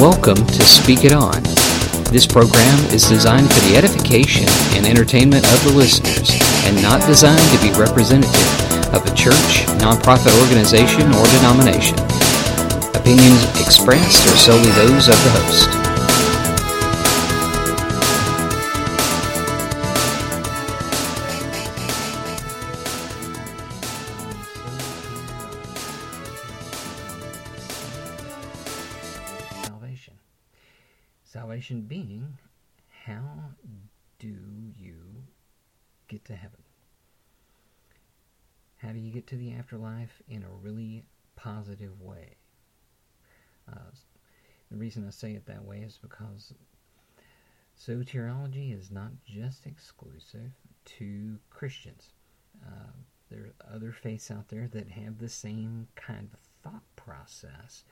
Welcome to Speak It On. This program is designed for the edification and entertainment of the listeners and not designed to be representative of a church, nonprofit organization, or denomination. Opinions expressed are solely those of the host. Get to the afterlife in a really positive way? Uh, the reason I say it that way is because soteriology is not just exclusive to Christians. Uh, there are other faiths out there that have the same kind of thought process,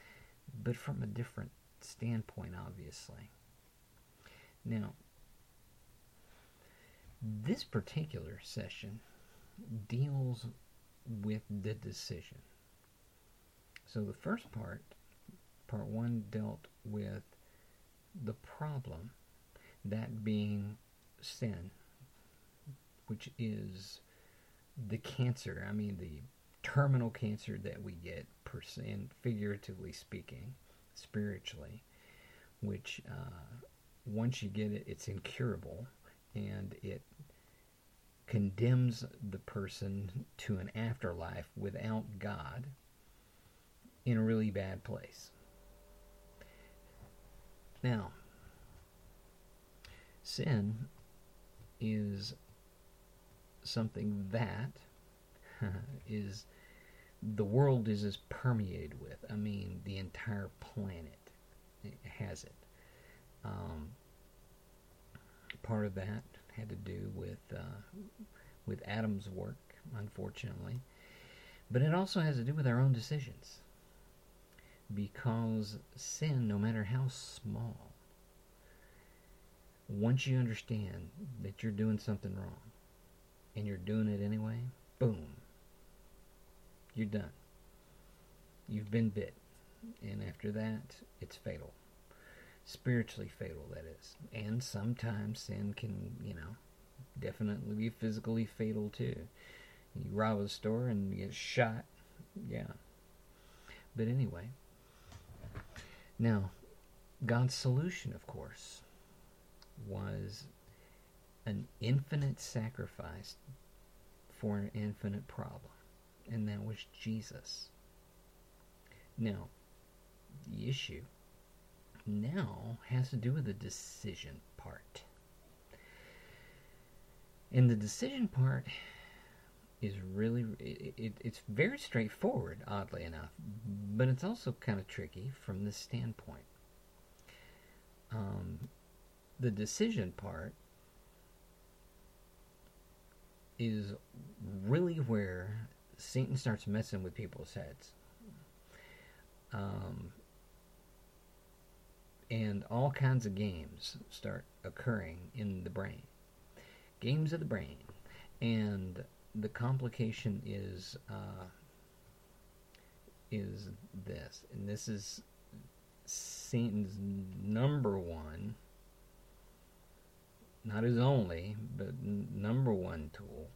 but from a different standpoint, obviously. Now, this particular session deals with the decision. So the first part, part one, dealt with the problem, that being sin, which is the cancer, I mean, the terminal cancer that we get, per se, figuratively speaking spiritually, which uh, once you get it, it's incurable and it condemns the person to an afterlife without God in a really bad place. Now, sin is something that is the world is as permeated with. I mean, the entire planet has it. Um, part of that had to do with uh, with Adam's work, unfortunately, but it also has to do with our own decisions. Because sin, no matter how small, once you understand that you're doing something wrong, and you're doing it anyway, boom, you're done. You've been bit. And after that, it's fatal. Spiritually fatal, that is. And sometimes sin can, you know, definitely be physically fatal too. You rob a store and you get shot. Yeah. But anyway. Now, God's solution, of course, was an infinite sacrifice for an infinite problem and that was Jesus. Now, the issue now has to do with the decision part. And the decision part is really, it, it, it's very straightforward, oddly enough, but it's also kind of tricky from this standpoint. Um, the decision part is really where Satan starts messing with people's heads. Um, and all kinds of games start occurring in the brain. Games of the brain. And the complication is uh, is this, and this is Satan's number one, not his only, but number one tool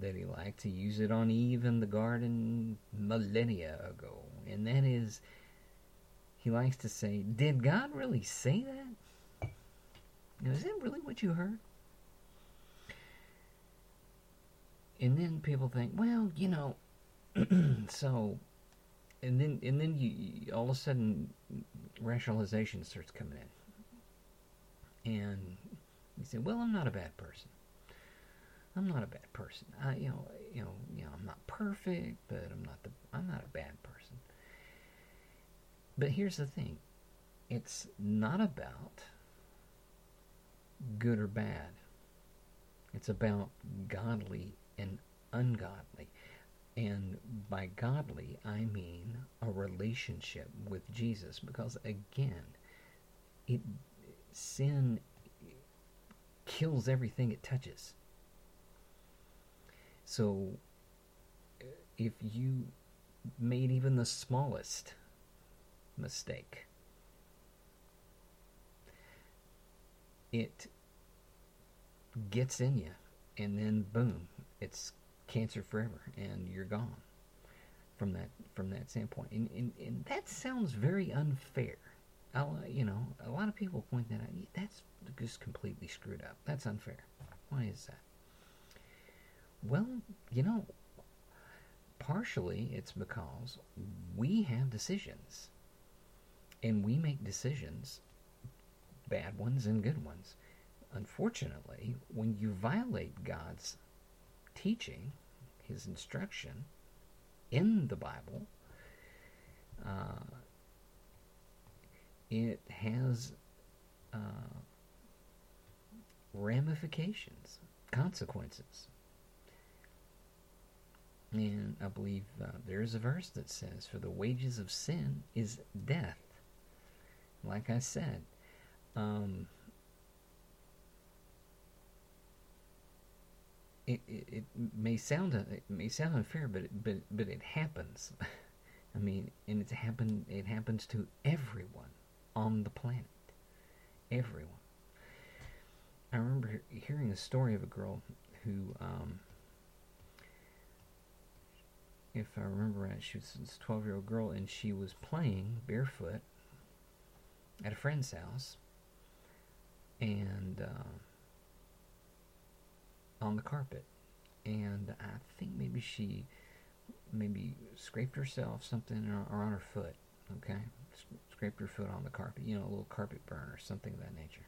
that he liked to use it on Eve in the garden millennia ago. And that is, he likes to say, Did God really say that? That really what you heard? And then people think, well, you know, so, and then and then you all of a sudden rationalization starts coming in, and you say, well, I'm not a bad person. I'm not a bad person. I, you know, you know, you know, I'm not perfect, but I'm not the, I'm not a bad person. But here's the thing: it's not about good or bad. It's about godly and ungodly. And by godly, I mean a relationship with Jesus. Because again, it sin kills everything it touches. So if you made even the smallest mistake, it gets in you, and then boom, it's cancer forever, and you're gone from that from that standpoint. And, and, and that sounds very unfair. I'll, you know, a lot of people point that out. That's just completely screwed up. That's unfair. Why is that? Well, you know, partially it's because we have decisions. And we make decisions, bad ones and good ones. Unfortunately, when you violate God's teaching, His instruction in the Bible, uh, it has uh, ramifications, consequences. And I believe uh, there is a verse that says, For the wages of sin is death. Like I said, um, it, it, it, may sound it may sound unfair, but it, but but it happens. I mean, and it's happened. It happens to everyone on the planet. Everyone. I remember hearing a story of a girl who, um, if I remember right, she was a 12 year old girl and she was playing barefoot at a friend's house and uh, on the carpet. And I think maybe she maybe scraped herself something or, or on her foot, okay? scraped her foot on the carpet, you know, a little carpet burn or something of that nature.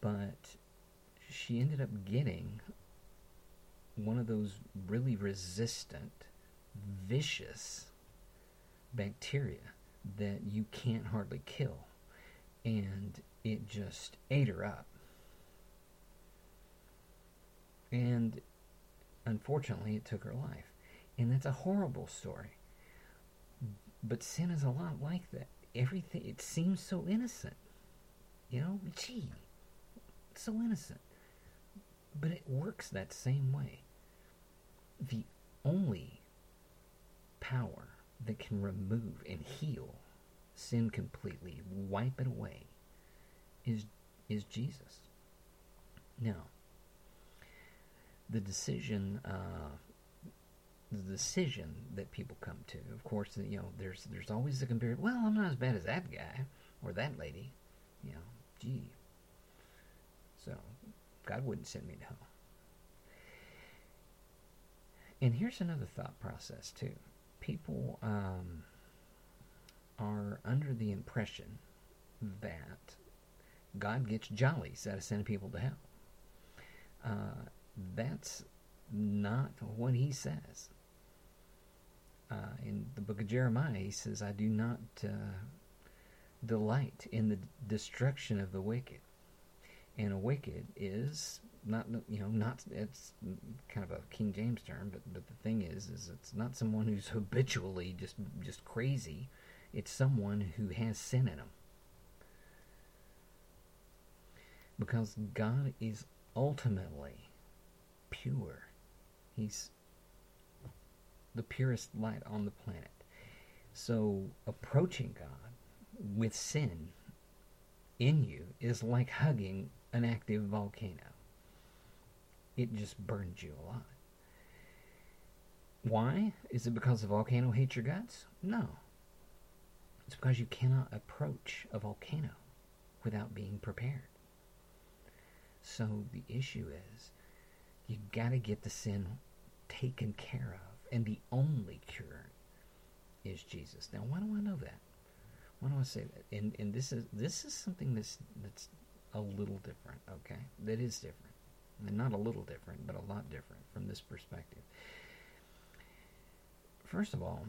But she ended up getting one of those really resistant, vicious bacteria that you can't hardly kill. And it just ate her up. And unfortunately, it took her life. And that's a horrible story. But sin is a lot like that. Everything, it seems so innocent. You know, gee, so innocent. But it works that same way. The only power that can remove and heal sin completely, wipe it away, is is Jesus. Now, the decision uh, the decision that people come to. Of course, you know, there's there's always the comparison. Well, I'm not as bad as that guy or that lady. You know, gee. So, God wouldn't send me to hell. And here's another thought process too. People um, are under the impression that God gets jollies out of sending people to hell. Uh, that's not what he says uh, in the book of Jeremiah, he says, I do not uh, delight in the destruction of the wicked. And a wicked is not, you know, not, it's kind of a King James term, but, but the thing is, is it's not someone who's habitually just, just crazy. It's someone who has sin in them. Because God is ultimately pure. He's the purest light on the planet. So approaching God with sin in you is like hugging an active volcano. It just burns you a lot. Why? Is it because the volcano hates your guts? No. It's because you cannot approach a volcano without being prepared. So the issue is you got to get the sin taken care of and the only cure is Jesus. Now, why do I know that? Why do I say that? And and this is this is something that's that's a little different. Okay, that is different, not a little different, but a lot different from this perspective. First of all,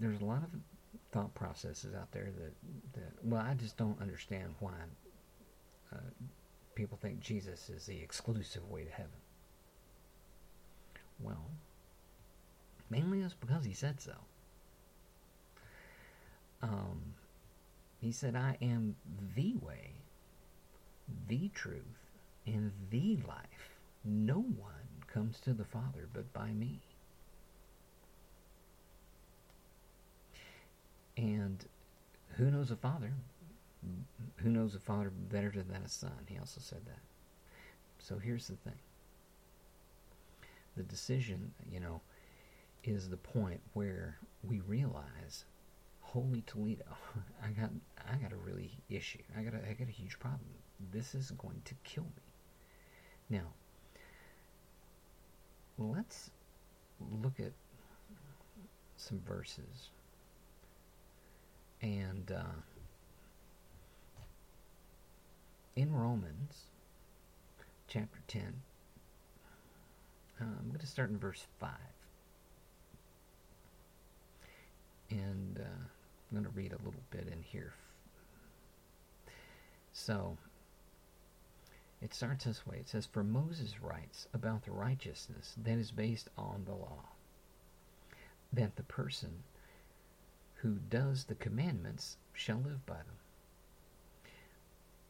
there's a lot of thought processes out there that that well, I just don't understand why uh, people think Jesus is the exclusive way to heaven. Well, mainly it's because he said so. Um, he said, I am the way, the truth, and the life. No one comes to the Father but by me. And who knows the Father who knows a father better than a son? He also said that. So here's the thing the decision, you know, is the point where we realize, holy Toledo, I got I got a really issue. I got a, I got a huge problem. This is going to kill me. Now, let's look at some verses and uh, in Romans chapter 10, uh, I'm going to start in verse 5. And uh, I'm going to read a little bit in here. So, it starts this way. It says, For Moses writes about the righteousness that is based on the law, that the person who does the commandments shall live by them.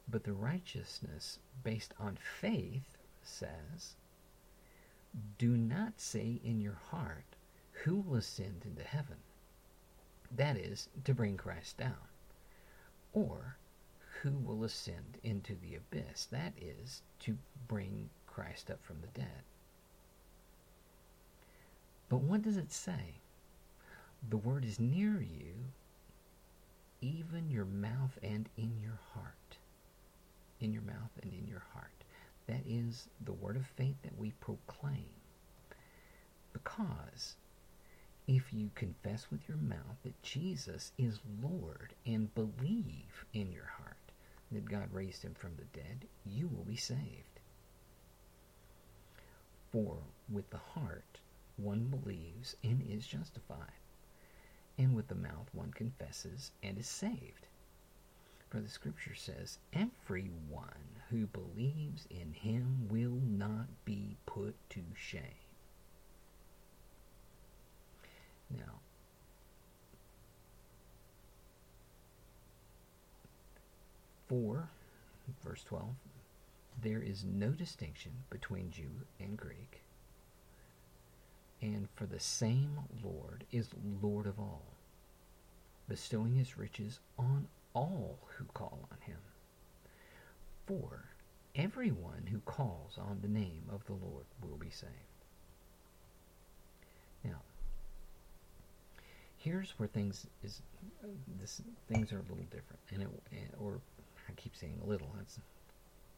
But the righteousness based on faith says, Do not say in your heart, Who will ascend into heaven? That is, to bring Christ down. Or, Who will ascend into the abyss? That is, to bring Christ up from the dead. But what does it say? The word is near you, even your mouth and in your heart in your mouth and in your heart. That is the word of faith that we proclaim. Because if you confess with your mouth that Jesus is Lord and believe in your heart that God raised him from the dead, you will be saved. For with the heart one believes and is justified, and with the mouth one confesses and is saved. For the scripture says, Everyone who believes in him will not be put to shame. Now, for verse 12, there is no distinction between Jew and Greek, and for the same Lord is Lord of all, bestowing his riches on all who call on him. For everyone who calls on the name of the Lord will be saved. Now, here's where things is this things are a little different, and it or I keep saying a little. That's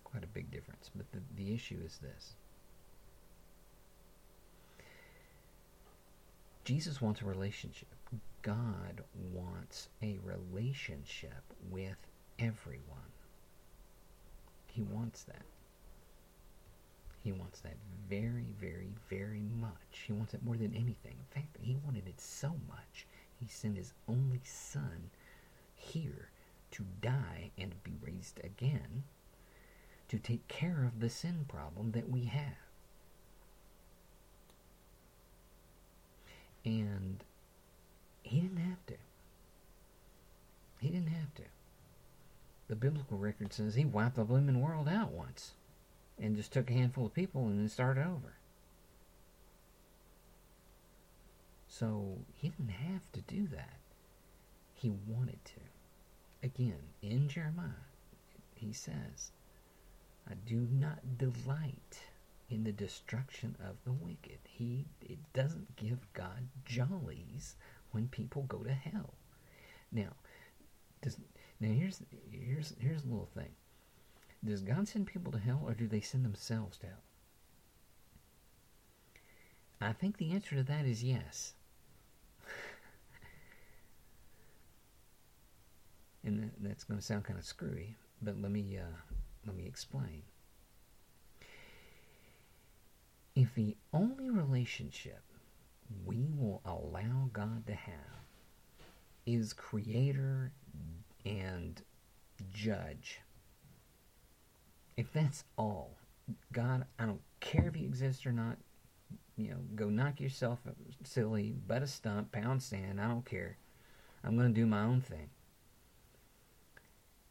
quite a big difference. But the the issue is this. Jesus wants a relationship. God wants a relationship with everyone. He wants that. He wants that very, very, very much. He wants it more than anything. In fact, he wanted it so much, he sent his only son here to die and be raised again to take care of the sin problem that we have. And he didn't have to. He didn't have to. The biblical record says he wiped the blooming world out once and just took a handful of people and then started over. So he didn't have to do that. He wanted to. Again, in Jeremiah, he says, I do not delight in the destruction of the wicked. He it doesn't give God jollies when people go to hell. Now, does now here's here's here's a little thing. Does God send people to hell or do they send themselves to hell? I think the answer to that is yes. And that's going to sound kind of screwy, but let me uh, let me explain. If the only relationship we will allow God to have is creator and judge. If that's all, God, I don't care if you exist or not, you know, go knock yourself silly, butt a stump, pound sand, I don't care. I'm going to do my own thing.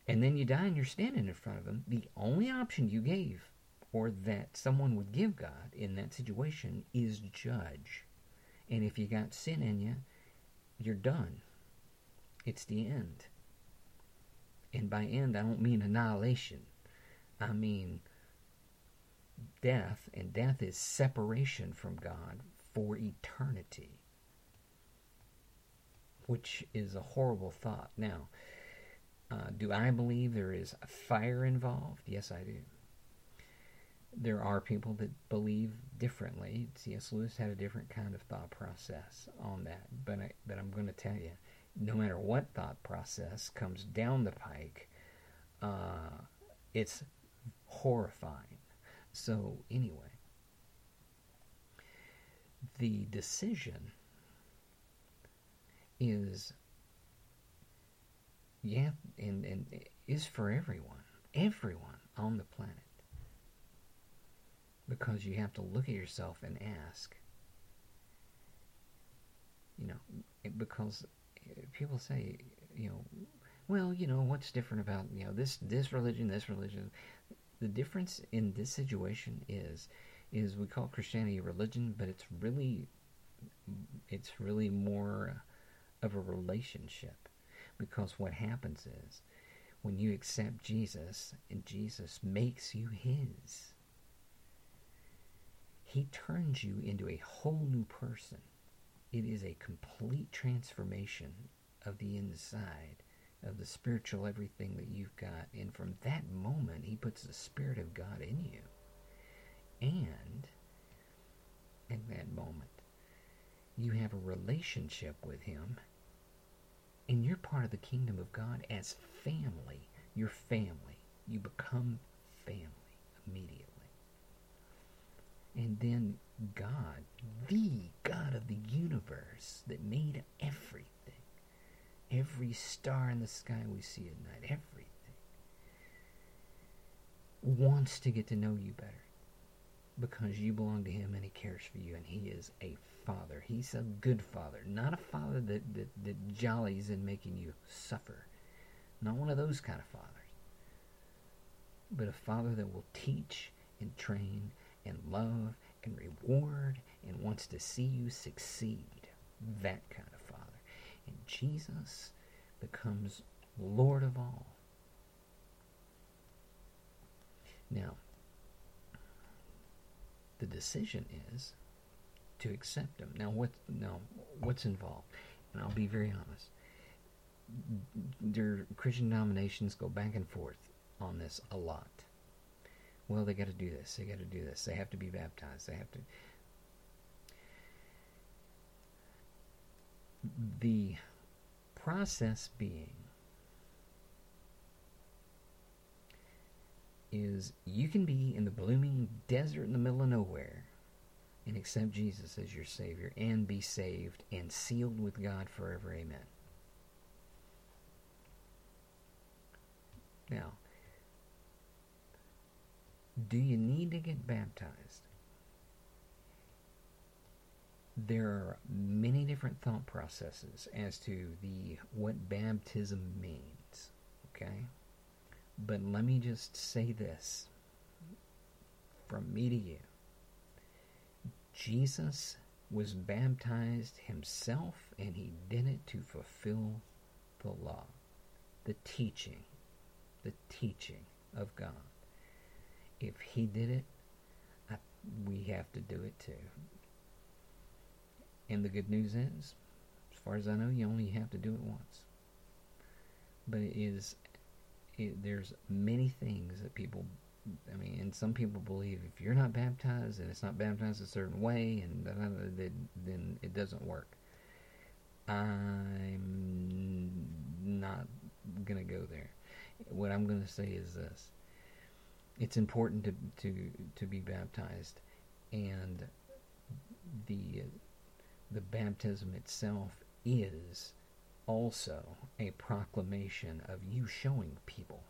And then you die and you're standing in front of him. The only option you gave, or that someone would give God in that situation, is judge. And if you got sin in you, you're done. It's the end. And by end, I don't mean annihilation. I mean death, and death is separation from God for eternity, which is a horrible thought. Now, uh, do I believe there is fire involved? Yes, I do. There are people that believe differently. C.S. Lewis had a different kind of thought process on that, but I, but I'm going to tell you, no matter what thought process comes down the pike, uh, it's horrifying. So anyway, the decision is yeah, and, and is for everyone, everyone on the planet. Because you have to look at yourself and ask, you know, because eh, people say, you know, well, you know, what's different about, you know, this this religion, this religion. The difference in this situation is is we call Christianity a religion, but it's really it's really more of a relationship because what happens is when you accept Jesus and Jesus makes you his he turns you into a whole new person it is a complete transformation of the inside of the spiritual everything that you've got. And from that moment, He puts the Spirit of God in you. And in that moment, you have a relationship with Him. And you're part of the kingdom of God as family. You're family. You become family immediately. And then God, the God of the universe that made everything, every star in the sky we see at night, everything, wants to get to know you better because you belong to Him and He cares for you, and He is a father. He's a good father, not a father that, that, that jollies in making you suffer. Not one of those kind of fathers, but a father that will teach and train and love and reward and wants to see you succeed. That kind of Father. And Jesus becomes Lord of all. Now, the decision is to accept him. Now, what? Now, what's involved? And I'll be very honest. Their Christian denominations go back and forth on this a lot well, they got to do this, they got to do this, they have to be baptized, they have to. The process being is you can be in the blooming desert in the middle of nowhere and accept Jesus as your Savior and be saved and sealed with God forever. Amen. Now, do you need to get baptized? There are many different thought processes as to the what baptism means. Okay? But let me just say this from me to you. Jesus was baptized himself and he did it to fulfill the law, the teaching, the teaching of God if he did it, I, we have to do it too. And the good news is, as far as I know, you only have to do it once. But it is, it, there's many things that people, I mean, and some people believe if you're not baptized and it's not baptized a certain way, and then it doesn't work. I'm not to go there. What I'm to say is this it's important to, to, to be baptized. And the, the baptism itself is also a proclamation of you showing people.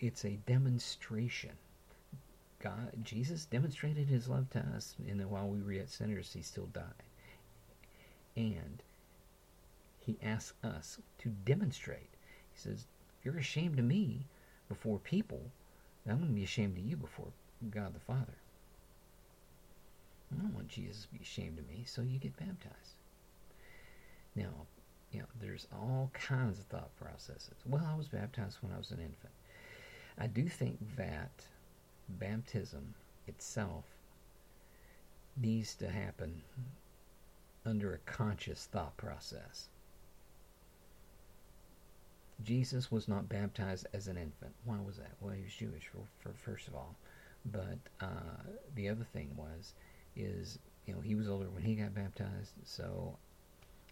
It's a demonstration. God, Jesus demonstrated his love to us, and then while we were yet sinners, he still died. And he asks us to demonstrate. He says, You're ashamed of me before people, I'm going to be ashamed of you before God the Father. I don't want Jesus to be ashamed of me, so you get baptized. Now, you know, there's all kinds of thought processes. Well, I was baptized when I was an infant. I do think that baptism itself needs to happen under a conscious thought process. Jesus was not baptized as an infant. Why was that? Well, he was Jewish, for, for first of all. But uh, the other thing was, is you know he was older when he got baptized, so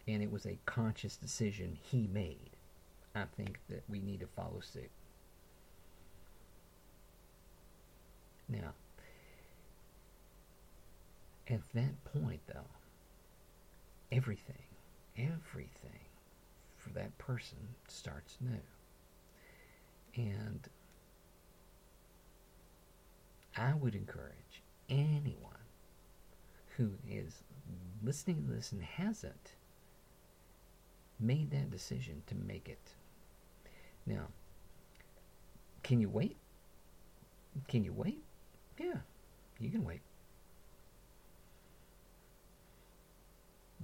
and it was a conscious decision he made. I think that we need to follow suit. Now, at that point, though, everything, everything for that person starts new. And I would encourage anyone who is listening to this and hasn't made that decision to make it. Now, can you wait? Can you wait? Yeah, you can wait.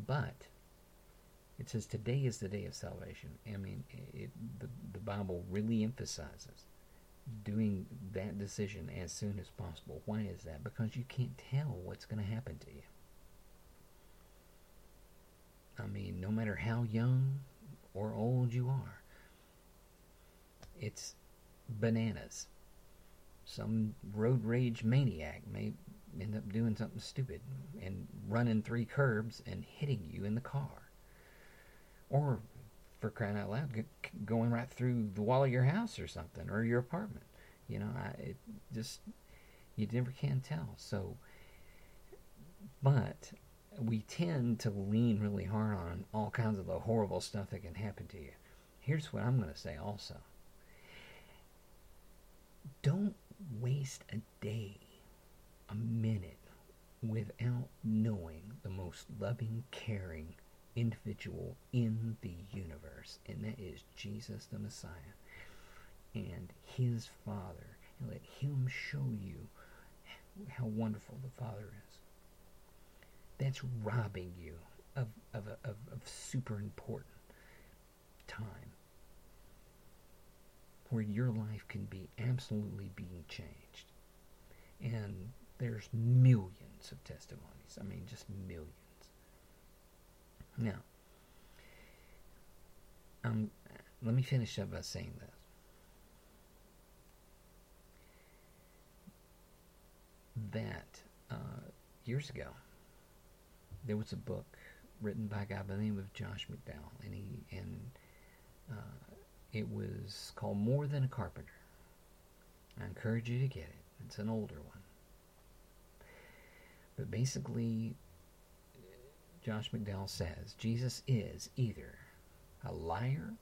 But it says today is the day of salvation. I mean, it, the, the Bible really emphasizes doing that decision as soon as possible. Why is that? Because you can't tell what's going to happen to you. I mean, no matter how young or old you are, it's bananas. Some road rage maniac may end up doing something stupid and running three curbs and hitting you in the car. Or, for crying out loud, going right through the wall of your house or something, or your apartment. You know, I, it just, you never can tell. So, but we tend to lean really hard on all kinds of the horrible stuff that can happen to you. Here's what I'm going to say also don't waste a day, a minute, without knowing the most loving, caring individual in the universe, and that is Jesus the Messiah and his Father, and let him show you how wonderful the Father is. That's robbing you of, of, of, of super important time where your life can be absolutely being changed. And there's millions of testimonies. I mean, just millions. Now, um, let me finish up by saying this. That uh, years ago, there was a book written by a guy by the name of Josh McDowell, and he and uh, it was called More Than a Carpenter. I encourage you to get it. It's an older one, but basically, Josh McDowell says Jesus is either a liar,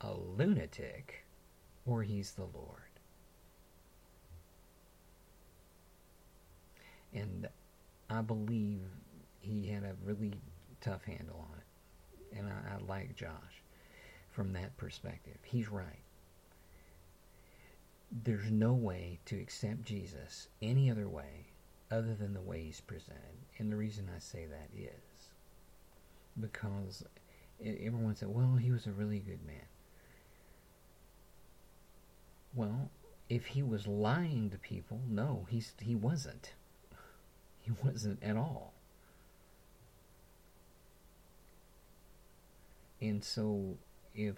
a lunatic, or he's the Lord. And I believe he had a really tough handle on it. And I, I like Josh from that perspective. He's right. There's no way to accept Jesus any other way other than the way he's presented. And the reason I say that is because everyone said, well, he was a really good man. Well, if he was lying to people, no, he's he wasn't. He wasn't at all. And so, if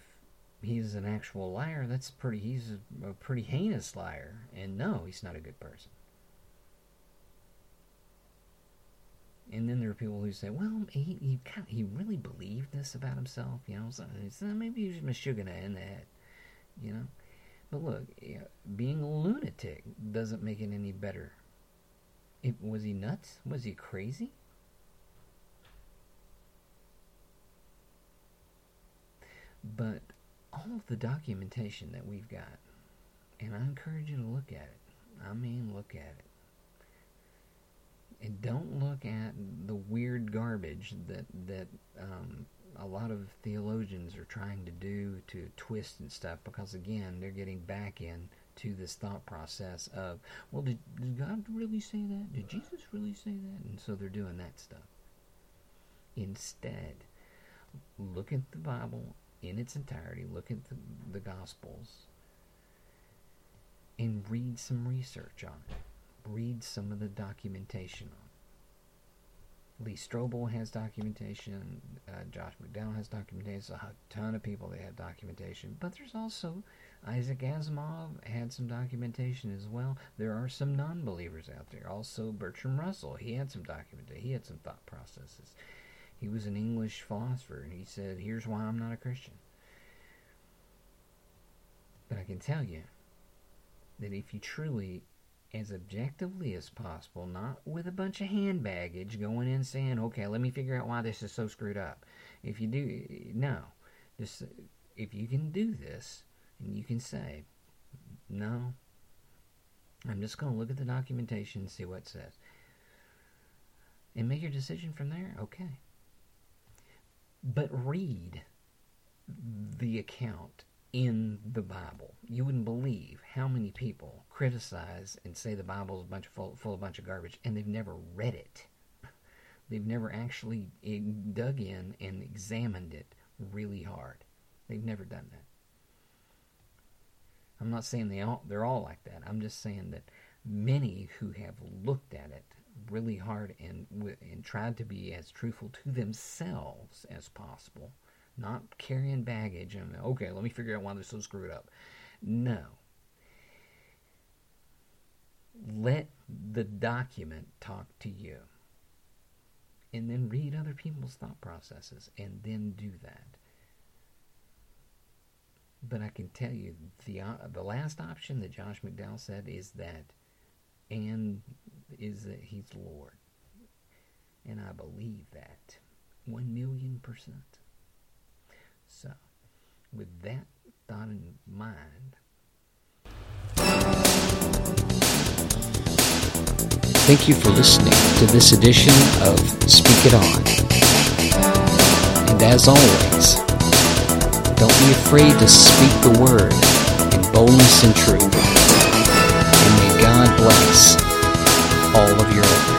he's an actual liar, that's pretty. He's a, pretty heinous liar, and no, he's not a good person. And then there are people who say, "Well, he he kind of, he really believed this about himself, you know. So, so maybe he was Meshuggah in that, you know." But look, being a lunatic doesn't make it any better. It, was he nuts? Was he crazy? But all of the documentation that we've got, and I encourage you to look at it. I mean, look at it. And don't look at the weird garbage that that um, a lot of theologians are trying to do to twist and stuff. Because again, they're getting back in to this thought process of, well, did, did God really say that? Did Jesus really say that? And so they're doing that stuff. Instead, look at the Bible in its entirety, look at the, the Gospels, and read some research on it. Read some of the documentation on it. Lee Strobel has documentation. Uh, Josh McDowell has documentation. A ton of people that have documentation. But there's also Isaac Asimov had some documentation as well. There are some non-believers out there. Also, Bertrand Russell, he had some documentation. He had some thought processes. He was an English philosopher, and he said, "Here's why I'm not a Christian." But I can tell you that if you truly, as objectively as possible, not with a bunch of hand baggage, going in saying, "Okay, let me figure out why this is so screwed up," if you do, no, just if you can do this and you can say, no, I'm just going to look at the documentation and see what it says. And make your decision from there, okay. But read the account in the Bible. You wouldn't believe how many people criticize and say the Bible is a bunch of full, full of bunch of garbage, and they've never read it. They've never actually dug in and examined it really hard. They've never done that. I'm not saying they all they're all like that. I'm just saying that many who have looked at it really hard and and tried to be as truthful to themselves as possible, not carrying baggage and okay, let me figure out why they're so screwed up. No. Let the document talk to you. And then read other people's thought processes and then do that. But I can tell you the uh, the last option that Josh McDowell said is that, and is that he's Lord, and I believe that one million percent. So, with that thought in mind. Thank you for listening to this edition of Speak It On. And as always, don't be afraid to speak the word in boldness and truth. Bless all of your.